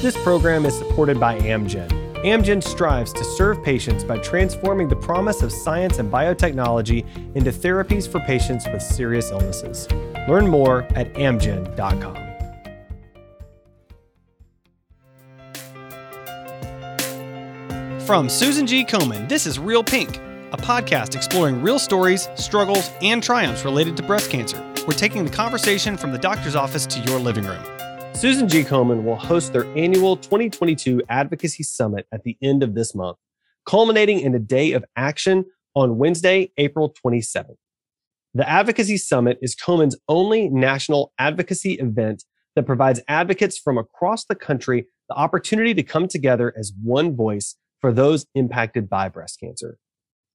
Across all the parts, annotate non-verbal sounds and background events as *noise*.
This program is supported by Amgen. Amgen strives to serve patients by transforming the promise of science and biotechnology into therapies for patients with serious illnesses. Learn more at amgen.com. From Susan G. Komen, this is Real Pink, a podcast exploring real stories, struggles, and triumphs related to breast cancer. We're taking the conversation from the doctor's office to your living room. Susan G. Komen will host their annual 2022 Advocacy Summit at the end of this month, culminating in a day of action on Wednesday, April 27th. The Advocacy Summit is Komen's only national advocacy event that provides advocates from across the country the opportunity to come together as one voice for those impacted by breast cancer.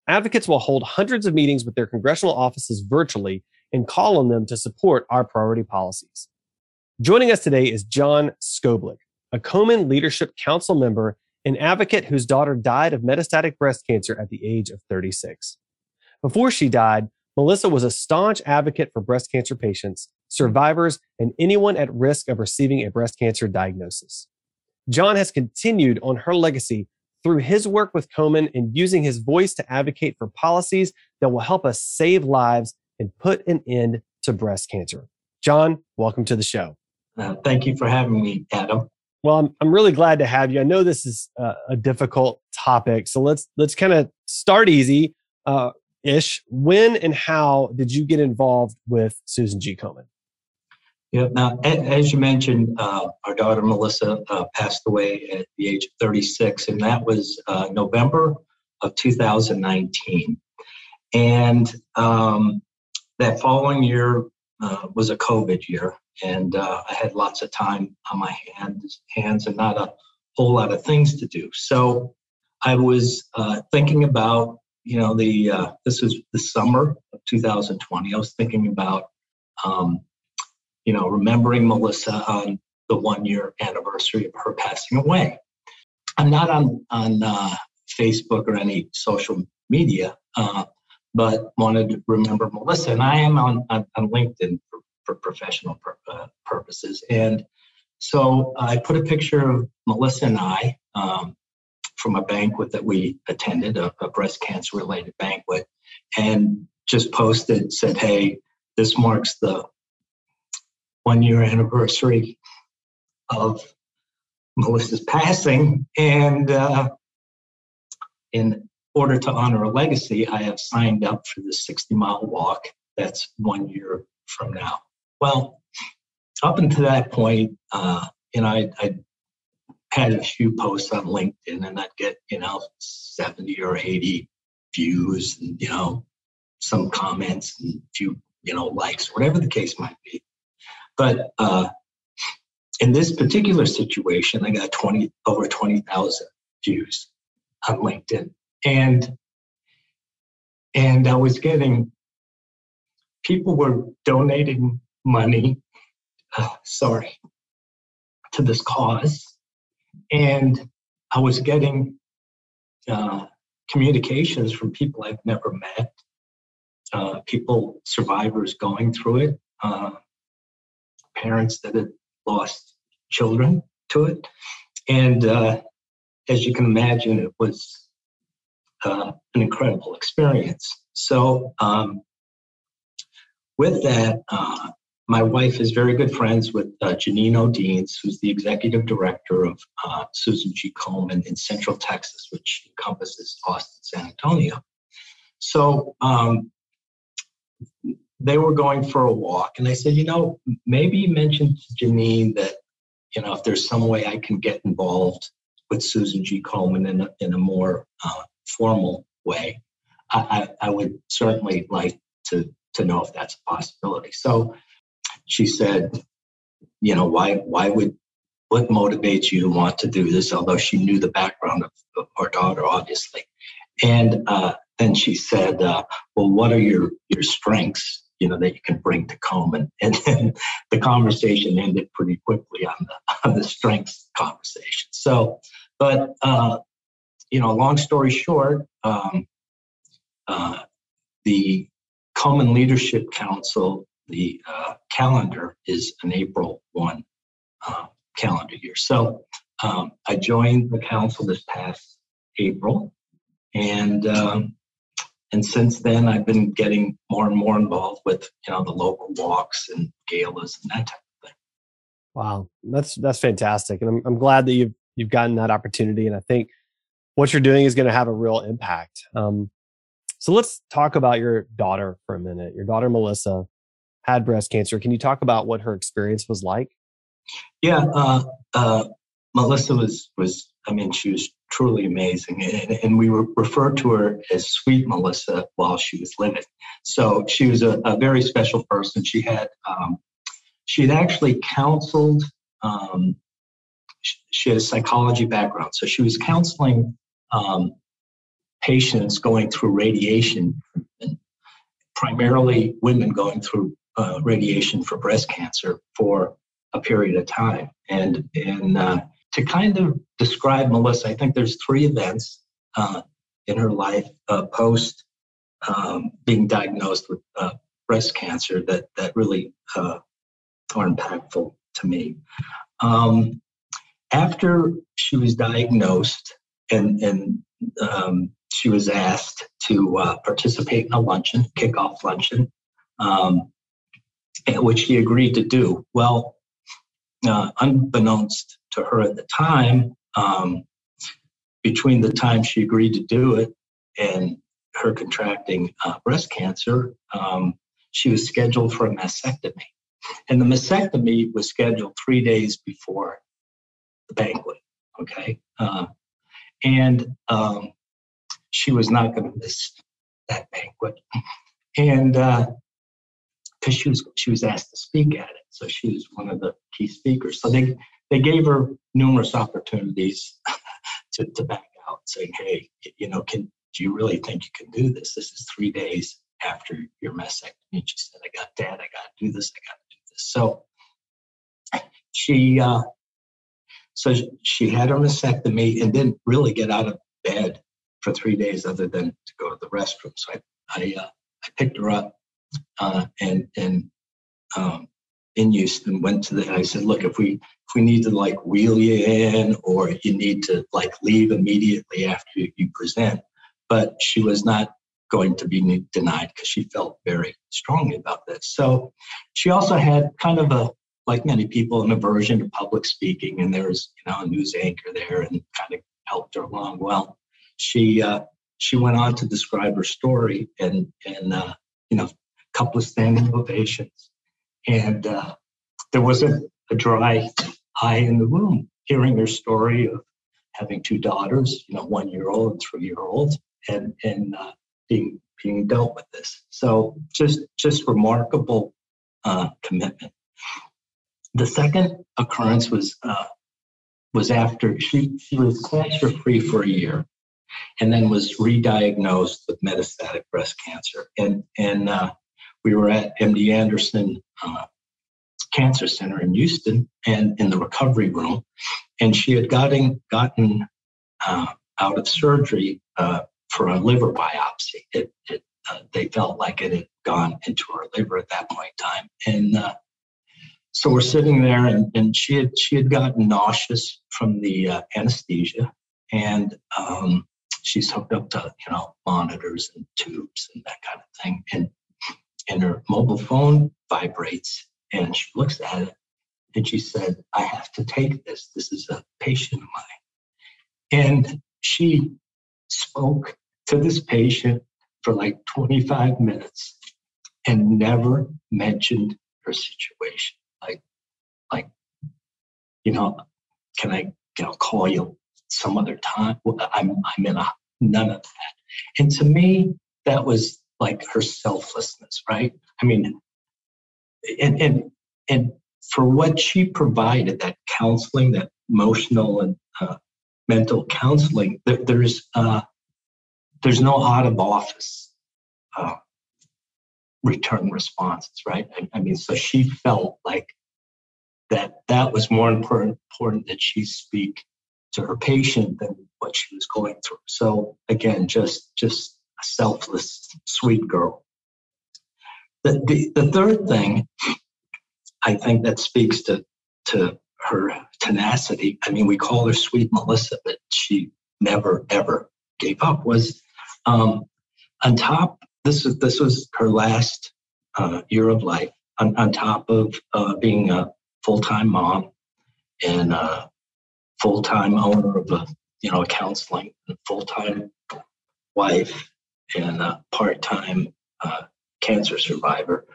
Advocates will hold hundreds of meetings with their congressional offices virtually and call on them to support our priority policies. Joining us today is John Skoblik, a Komen Leadership Council member and advocate whose daughter died of metastatic breast cancer at the age of 36. Before she died, Melissa was a staunch advocate for breast cancer patients, survivors, and anyone at risk of receiving a breast cancer diagnosis. John has continued on her legacy through his work with Komen and using his voice to advocate for policies that will help us save lives and put an end to breast cancer. John, welcome to the show. Uh, thank you for having me, Adam. Well, I'm, I'm really glad to have you. I know this is a, a difficult topic, so let's let's kind of start easy uh, ish. When and how did you get involved with Susan G. Komen? Yeah, now as you mentioned, uh, our daughter Melissa uh, passed away at the age of 36, and that was uh, November of 2019. And um, that following year uh, was a COVID year, and uh, I had lots of time on my hands, hands, and not a whole lot of things to do. So I was uh, thinking about, you know, the uh, this was the summer of 2020. I was thinking about, um, you know, remembering Melissa on the one year anniversary of her passing away. I'm not on on uh, Facebook or any social media, uh, but wanted to remember Melissa, and I am on on, on LinkedIn for professional pur- uh, purposes. And so I put a picture of Melissa and I um, from a banquet that we attended, a, a breast cancer related banquet, and just posted, said, Hey, this marks the one year anniversary of Melissa's passing. And uh, in order to honor a legacy, I have signed up for the 60 mile walk. That's one year from now. Well, up until that point, uh, you know, I, I had a few posts on LinkedIn and I'd get, you know, 70 or 80 views and, you know, some comments and a few, you know, likes, whatever the case might be. But uh, in this particular situation, I got 20 over 20,000 views on LinkedIn. And and I was getting people were donating money, uh, sorry, to this cause. And I was getting uh, communications from people I've never met, uh, people, survivors going through it, uh, parents that had lost children to it. And uh, as you can imagine, it was uh, an incredible experience. So, um, with that, my wife is very good friends with uh, Janine Odeens, who's the executive director of uh, Susan G. Komen in Central Texas, which encompasses Austin, San Antonio. So um, they were going for a walk, and I said, you know, maybe mention to Janine that, you know, if there's some way I can get involved with Susan G. Komen in a, in a more uh, formal way, I, I, I would certainly like to to know if that's a possibility. So she said, you know, why why would what motivates you to want to do this? Although she knew the background of, of our daughter, obviously. And uh, then she said, uh, well, what are your your strengths? You know that you can bring to Komen, *laughs* and then the conversation ended pretty quickly on the on the strengths conversation. So, but uh, you know, long story short, um, uh, the Komen Leadership Council the uh, calendar is an April 1 uh, calendar year. So um, I joined the council this past April, and um, and since then I've been getting more and more involved with you know the local walks and galas and that type of thing. Wow, that's that's fantastic, and I'm I'm glad that you've you've gotten that opportunity, and I think what you're doing is going to have a real impact. Um, so let's talk about your daughter for a minute. Your daughter Melissa had breast cancer. Can you talk about what her experience was like? Yeah, uh, uh, Melissa was was I mean she was truly amazing, and, and we were referred to her as Sweet Melissa while she was living. So she was a, a very special person. She had um, she had actually counseled. Um, she had a psychology background, so she was counseling um, patients going through radiation, primarily women going through uh, radiation for breast cancer for a period of time. And, and uh, to kind of describe Melissa, I think there's three events uh, in her life uh, post um, being diagnosed with uh, breast cancer that, that really uh, are impactful to me. Um, after she was diagnosed and, and um, she was asked to uh, participate in a luncheon, kickoff luncheon, um, which she agreed to do. Well, uh, unbeknownst to her at the time, um, between the time she agreed to do it and her contracting uh, breast cancer, um, she was scheduled for a mastectomy. And the mastectomy was scheduled three days before the banquet. Okay. Uh, and um, she was not going to miss that banquet. And because she was she was asked to speak at it, so she was one of the key speakers. So they they gave her numerous opportunities *laughs* to, to back out, saying, "Hey, you know, can do you really think you can do this? This is three days after your mastectomy." She said, "I got that. I got to do this. I got to do this." So she uh, so she had her mastectomy and didn't really get out of bed for three days other than to go to the restroom. So I, I, uh, I picked her up uh, and, and um, in Houston went to the, I said, look, if we, if we need to like wheel you in or you need to like leave immediately after you, present, but she was not going to be denied because she felt very strongly about this. So she also had kind of a like many people, an aversion to public speaking, and there was you know a news anchor there and kind of helped her along. Well, she uh, she went on to describe her story and and uh, you know couple of standing ovations, and uh, there was a, dry eye in the room hearing her story of having two daughters, you know, one year old and three year old, and and uh, being being dealt with this. So just just remarkable uh, commitment. The second occurrence was uh, was after she she was cancer free for a year, and then was re-diagnosed with metastatic breast cancer. And and uh, we were at MD Anderson uh, Cancer Center in Houston, and in the recovery room, and she had gotten gotten uh, out of surgery uh, for a liver biopsy. It, it uh, they felt like it had gone into her liver at that point in time, and so we're sitting there and, and she had she had gotten nauseous from the uh, anesthesia. And um, she's hooked up to you know monitors and tubes and that kind of thing. And and her mobile phone vibrates and she looks at it and she said i have to take this this is a patient of mine and she spoke to this patient for like 25 minutes and never mentioned her situation like, like, you know, can I, you know, call you some other time? I'm, I'm in a none of that. And to me, that was like her selflessness, right? I mean, and and and for what she provided, that counseling, that emotional and uh, mental counseling, there, there's uh, there's no out of office uh, return responses, right? I, I, mean, so she felt like that that was more important, important that she speak to her patient than what she was going through. So again, just just selfless, sweet girl. The, the, the third thing I think that speaks to to her tenacity. I mean, we call her Sweet Melissa, but she never ever gave up. Was um, on top. This is this was her last uh, year of life. On, on top of uh, being a full time mom and a full time owner of a you know a counseling, full time wife, and a part time uh, cancer survivor.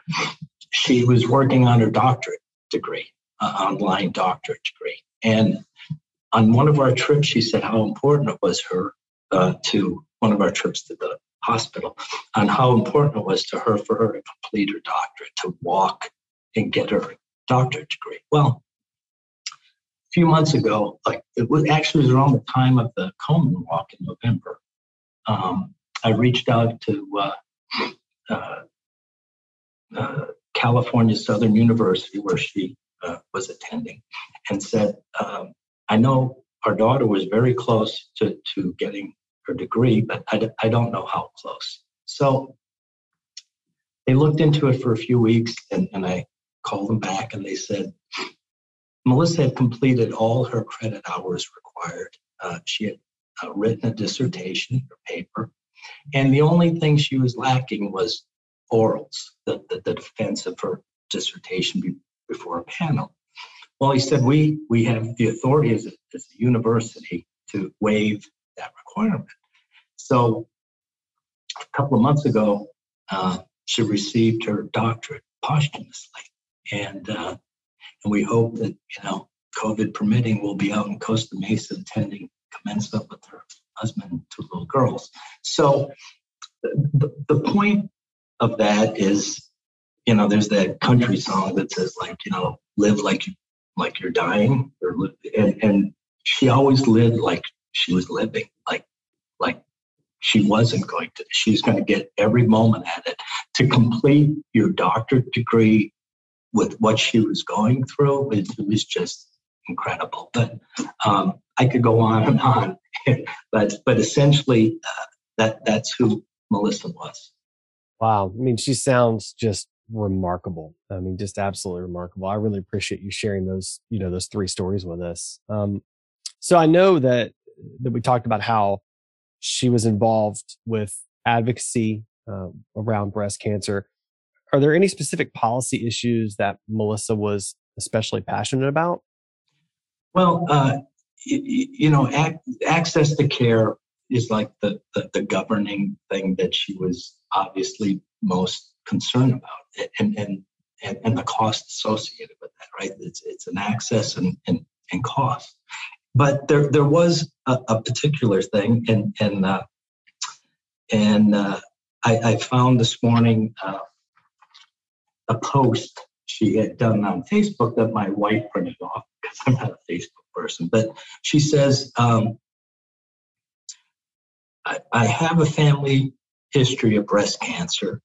She was working on her doctorate degree, uh, online doctorate degree. And on one of our trips, she said how important it was her uh, to one of our trips to the hospital, on how important it was to her for her to complete her doctorate, to walk and get her doctorate degree. Well, a few months ago, like it was actually was around the time of the Komen walk in November. Um, I reached out to uh, uh, uh, California Southern University, where she uh, was attending, and said, um, I know our daughter was very close to, to getting her degree, but I, I don't know how close. So they looked into it for a few weeks, and, and I called them back, and they said, Melissa had completed all her credit hours required. Uh, she had uh, written a dissertation her paper, and the only thing she was lacking was orals, the, the, the defense of her dissertation be, before a panel. Well, he said, we, we have the authority as a, as a university to waive that requirement. So a couple of months ago, uh, she received her doctorate posthumously. And, uh, and we hope that, you know, COVID permitting, will be out in Costa Mesa attending commencement with her husband and two little girls. So the, the point of that is, you know, there's that country song that says like, you know, live like you like you're dying, or and and she always lived like she was living, like like she wasn't going to. She's going to get every moment at it to complete your doctorate degree with what she was going through. It, it was just incredible. But um, I could go on and on, *laughs* but but essentially, uh, that that's who Melissa was. Wow. I mean, she sounds just remarkable. I mean, just absolutely remarkable. I really appreciate you sharing those, you know, those three stories with us. Um, so I know that that we talked about how she was involved with advocacy uh, around breast cancer. Are there any specific policy issues that Melissa was especially passionate about? Well, uh, you know, ac- access to care is like the, the, the governing thing that she was obviously most concerned about, and and and, and the cost associated with that. Right, it's it's an access and and, and cost. But there there was a, a particular thing, and and uh, and uh, I, I, found this morning uh, a post she had done on Facebook that my wife printed off because I'm not a Facebook person. But she says, um, I, I have a family history of breast cancer.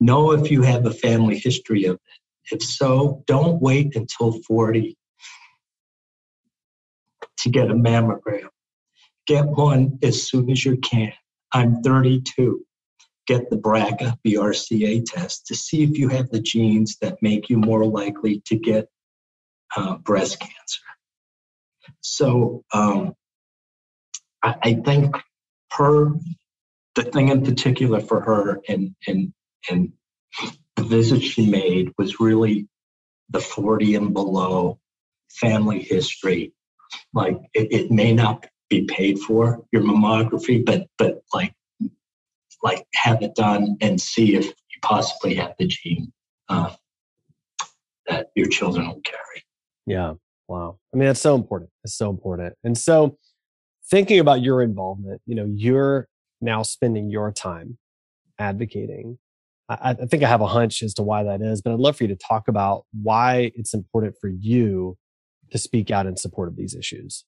Know if you have a family history of it. If so, don't wait until 40 to get a mammogram. Get one as soon as you can. I'm 32. Get the BRCA, BRCA test to see if you have the genes that make you more likely to get uh, breast cancer. So um, I, I think her the thing in particular for her and and and the visit she made was really the 40 and below family history. Like it, it may not be paid for your mammography but but like like have it done and see if you possibly have the gene uh, that your children will carry. Yeah wow i mean that's so important it's so important and so thinking about your involvement, you know, you're now spending your time advocating. I, I, think I have a hunch as to why that is, but I'd love for you to talk about why it's important for you to speak out in support of these issues.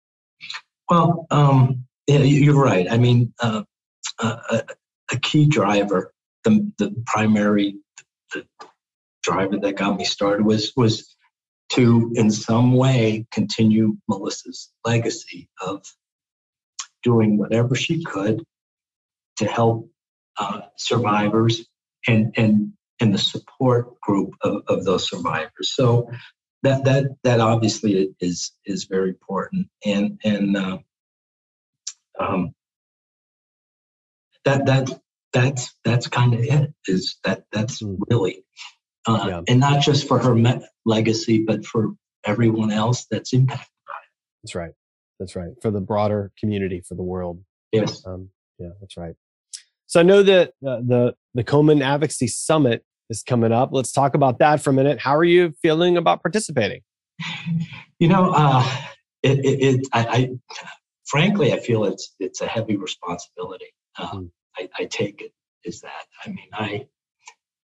Well, um, yeah, you're right. I mean, uh, a, a, key driver, the, the primary the driver that got me started was was to, in some way, continue Melissa's legacy of doing whatever she could to help uh, survivors and, and, and the support group of, of those survivors. So that that that obviously is is very important, and and uh, um, that that that's that's kind of it. Is that that's mm. really, uh, yeah. and not just for her me- legacy, but for everyone else that's impacted by it. That's right. That's right. For the broader community, for the world. Yes. Um, yeah, that's right. So I know that uh, the the Komen Advocacy Summit is coming up. Let's talk about that for a minute. How are you feeling about participating? *laughs* You know, uh, it, it, it I, I, frankly, I feel it's it's a heavy responsibility. mm. I, I, take it is that. I mean, I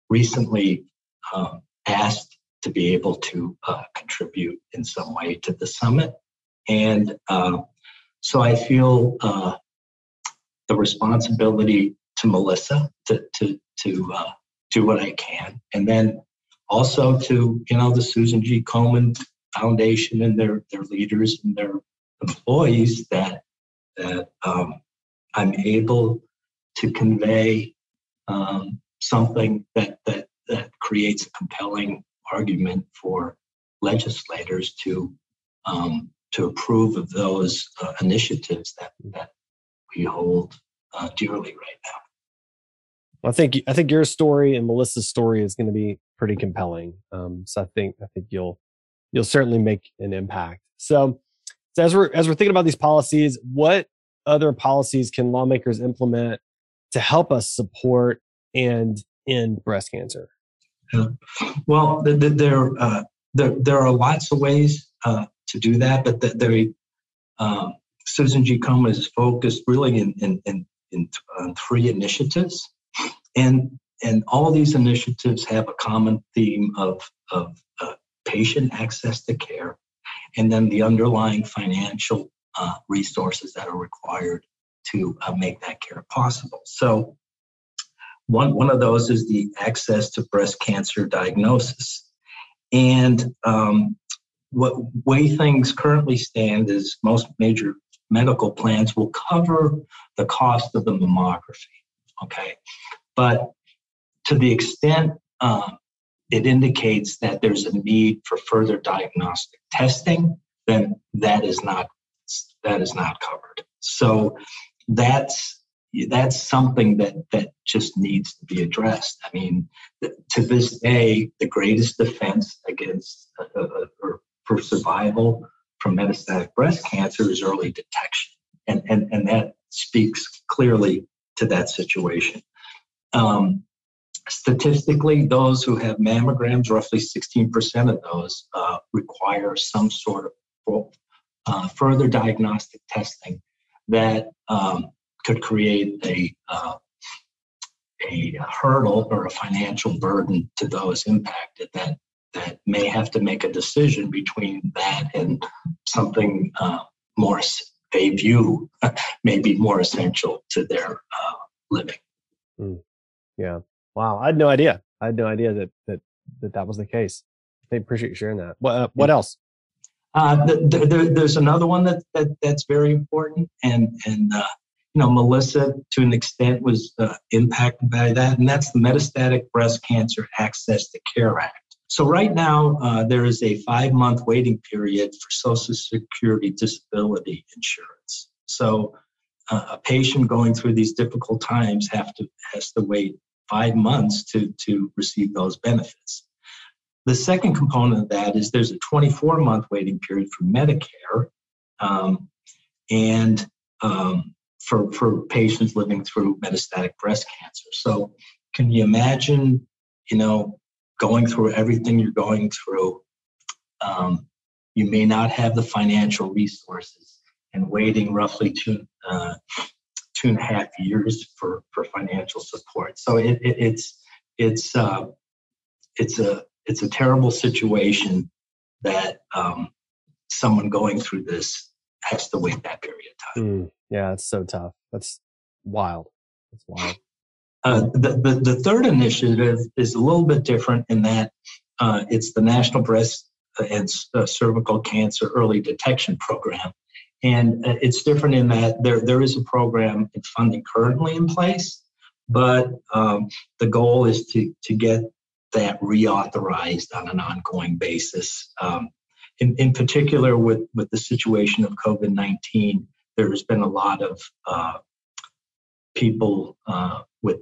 recently um, asked to be able to uh, contribute in some way to the summit, and uh, so I feel uh, the responsibility to Melissa to to to uh, do what I can, and then also to you know the Susan G. Komen Foundation and their their leaders and their employees that that um, I'm able to convey um, something that that that creates a compelling argument for legislators to um, to approve of those uh, initiatives that that we hold uh, dearly right now. I think I think your story and Melissa's story is going to be pretty compelling. Um, so I think I think you'll you'll certainly make an impact. So, so as we're as we're thinking about these policies, what other policies can lawmakers implement to help us support and end breast cancer? Uh, well, the, the, there, uh, there there are lots of ways uh, to do that, but the, there, um, Susan G. Komen is focused really in, in, in, in on three initiatives, and and all these initiatives have a common theme of of uh, patient access to care, and then the underlying financial uh, resources that are required to uh, make that care possible. So, one one of those is the access to breast cancer diagnosis, and um, what way things currently stand is most major medical plans will cover the cost of the mammography. Okay. But to the extent um, it indicates that there's a need for further diagnostic testing, then that is not that is not covered. So that's that's something that that just needs to be addressed. I mean, to this day, the greatest defense against uh, uh, or for survival from metastatic breast cancer is early detection. And, and, and that speaks clearly to that situation. Um, statistically, those who have mammograms, roughly 16% of those, uh, require some sort of uh, further diagnostic testing that um, could create a, uh, a hurdle or a financial burden to those impacted that that may have to make a decision between that and something uh, more they view *laughs* maybe more essential to their uh, living. Mm. Yeah. Wow. I had no idea. I had no idea that that that, that was the case. I appreciate you sharing that. What uh, what else? Uh, the, the, the, there's another one that, that that's very important, and and uh, you know Melissa to an extent was uh, impacted by that, and that's the Metastatic Breast Cancer Access to Care Act. So right now, uh, there is a five-month waiting period for Social Security disability insurance. So uh, a patient going through these difficult times have to has to wait five months to to receive those benefits. The second component of that is there's a 24-month waiting period for Medicare, um, and um, for for patients living through metastatic breast cancer. So can you imagine, you know, going through everything you're going through, um, you may not have the financial resources and waiting roughly two, uh, two and a half years for, for financial support. So it, it, it's, it's, uh, it's, a, it's a terrible situation that um, someone going through this has to wait that period of time. Mm, yeah, it's so tough. That's wild. That's wild. Uh, the, the, the, third initiative is a little bit different in that uh, it's the National Breast and uh, Cervical Cancer Early Detection Program. And uh, it's different in that there, there is a program and funding currently in place, but um, the goal is to, to get that reauthorized on an ongoing basis. Um, in, in particular, with, with the situation of COVID 19, there's been a lot of uh, people uh, with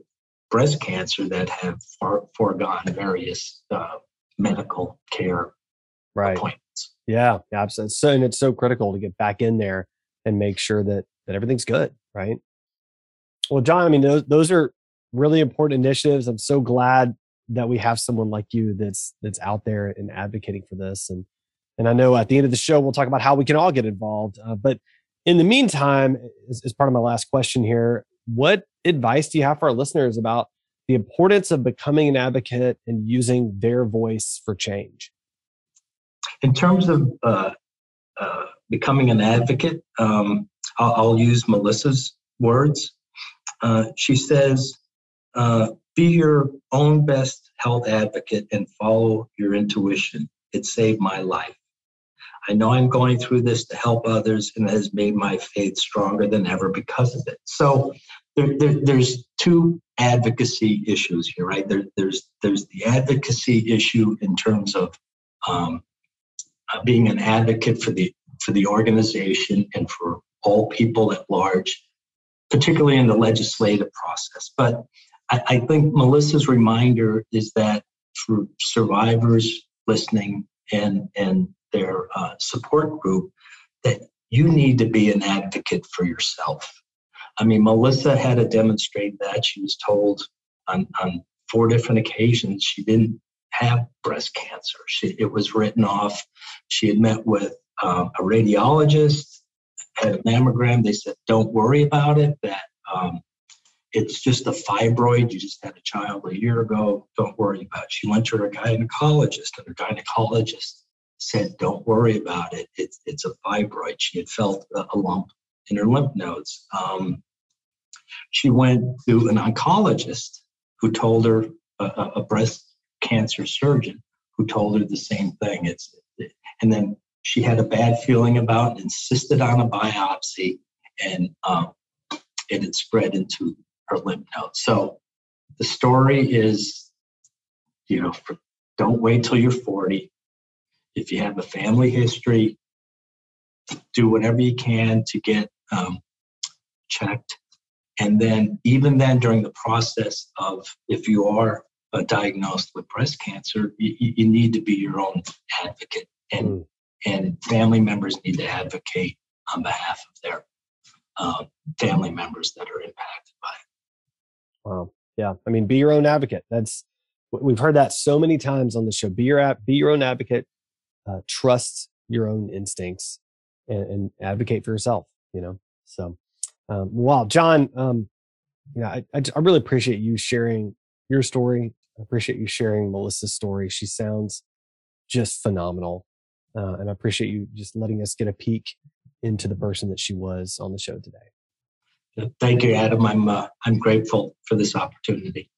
breast cancer that have far, foregone various uh, medical care right. appointments. Yeah, absolutely. So, and it's so critical to get back in there and make sure that that everything's good, right? Well, John, I mean, those those are really important initiatives. I'm so glad that we have someone like you that's that's out there and advocating for this. And and I know at the end of the show we'll talk about how we can all get involved. Uh, but in the meantime, as, as part of my last question here, what advice do you have for our listeners about the importance of becoming an advocate and using their voice for change? In terms of uh, uh, becoming an advocate, um, I'll, I'll, use Melissa's words. Uh, she says, uh, be your own best health advocate and follow your intuition. It saved my life. I know I'm going through this to help others and it has made my faith stronger than ever because of it. So there, there, there's two advocacy issues here, right? There, there's there's the advocacy issue in terms of um, uh, being an advocate for the for the organization and for all people at large, particularly in the legislative process. But I, I think Melissa's reminder is that for survivors listening and and their uh, support group, that you need to be an advocate for yourself I mean, Melissa had to demonstrate that. She was told on, on four different occasions she didn't have breast cancer. She, it was written off. She had met with uh, a radiologist, had a mammogram. They said, don't worry about it, that um, it's just a fibroid. You just had a child a year ago. Don't worry about it. She went to her gynecologist, and her gynecologist said, don't worry about it. It's, it's a fibroid. She had felt a, lump in her lymph nodes. Um, she went to an oncologist who told her, a, a, breast cancer surgeon who told her the same thing. It's, and then she had a bad feeling about it, insisted on a biopsy, and um, it had spread into her lymph nodes. So the story is, you know, don't wait till you're 40. If you have a family history, do whatever you can to get um, checked. And then, even then, during the process of if you are uh, diagnosed with breast cancer, you, you, need to be your own advocate, and mm. and family members need to advocate on behalf of their uh, family members that are impacted by it. Wow. Yeah. I mean, be your own advocate. That's we've heard that so many times on the show. Be your app. Be your own advocate. Uh, trust your own instincts and, and advocate for yourself. You know. So, um, wow, John, um, you know, I, I, I really appreciate you sharing your story. I appreciate you sharing Melissa's story. She sounds just phenomenal. Uh, and I appreciate you just letting us get a peek into the person that she was on the show today. Thank you, Adam. I'm uh, I'm grateful for this opportunity.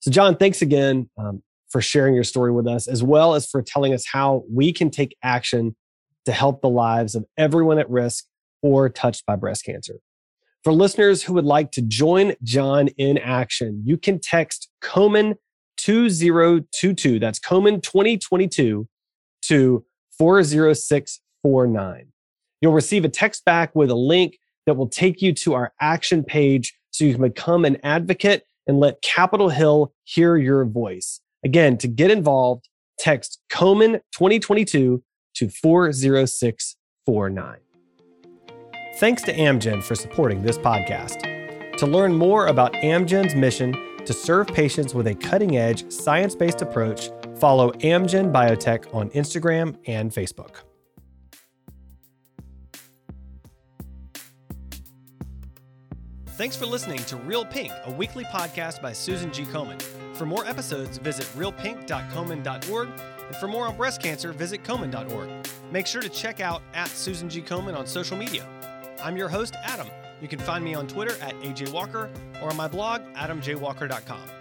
So, John, thanks again um, for sharing your story with us, as well as for telling us how we can take action to help the lives of everyone at risk or touched by breast cancer. For listeners who would like to join John in action, you can text Komen 2022, that's Komen 2022 to 40649. You'll receive a text back with a link that will take you to our action page so you can become an advocate and let Capitol Hill hear your voice. Again, to get involved, text Komen 2022 to 40649. Thanks to Amgen for supporting this podcast. To learn more about Amgen's mission to serve patients with a cutting edge, science based approach, follow Amgen Biotech on Instagram and Facebook. Thanks for listening to Real Pink, a weekly podcast by Susan G. Komen. For more episodes, visit realpink.komen.org. And for more on breast cancer, visit komen.org. Make sure to check out at Susan G. Komen on social media. I'm your host, Adam. You can find me on Twitter at AJ Walker or on my blog, adamjwalker.com.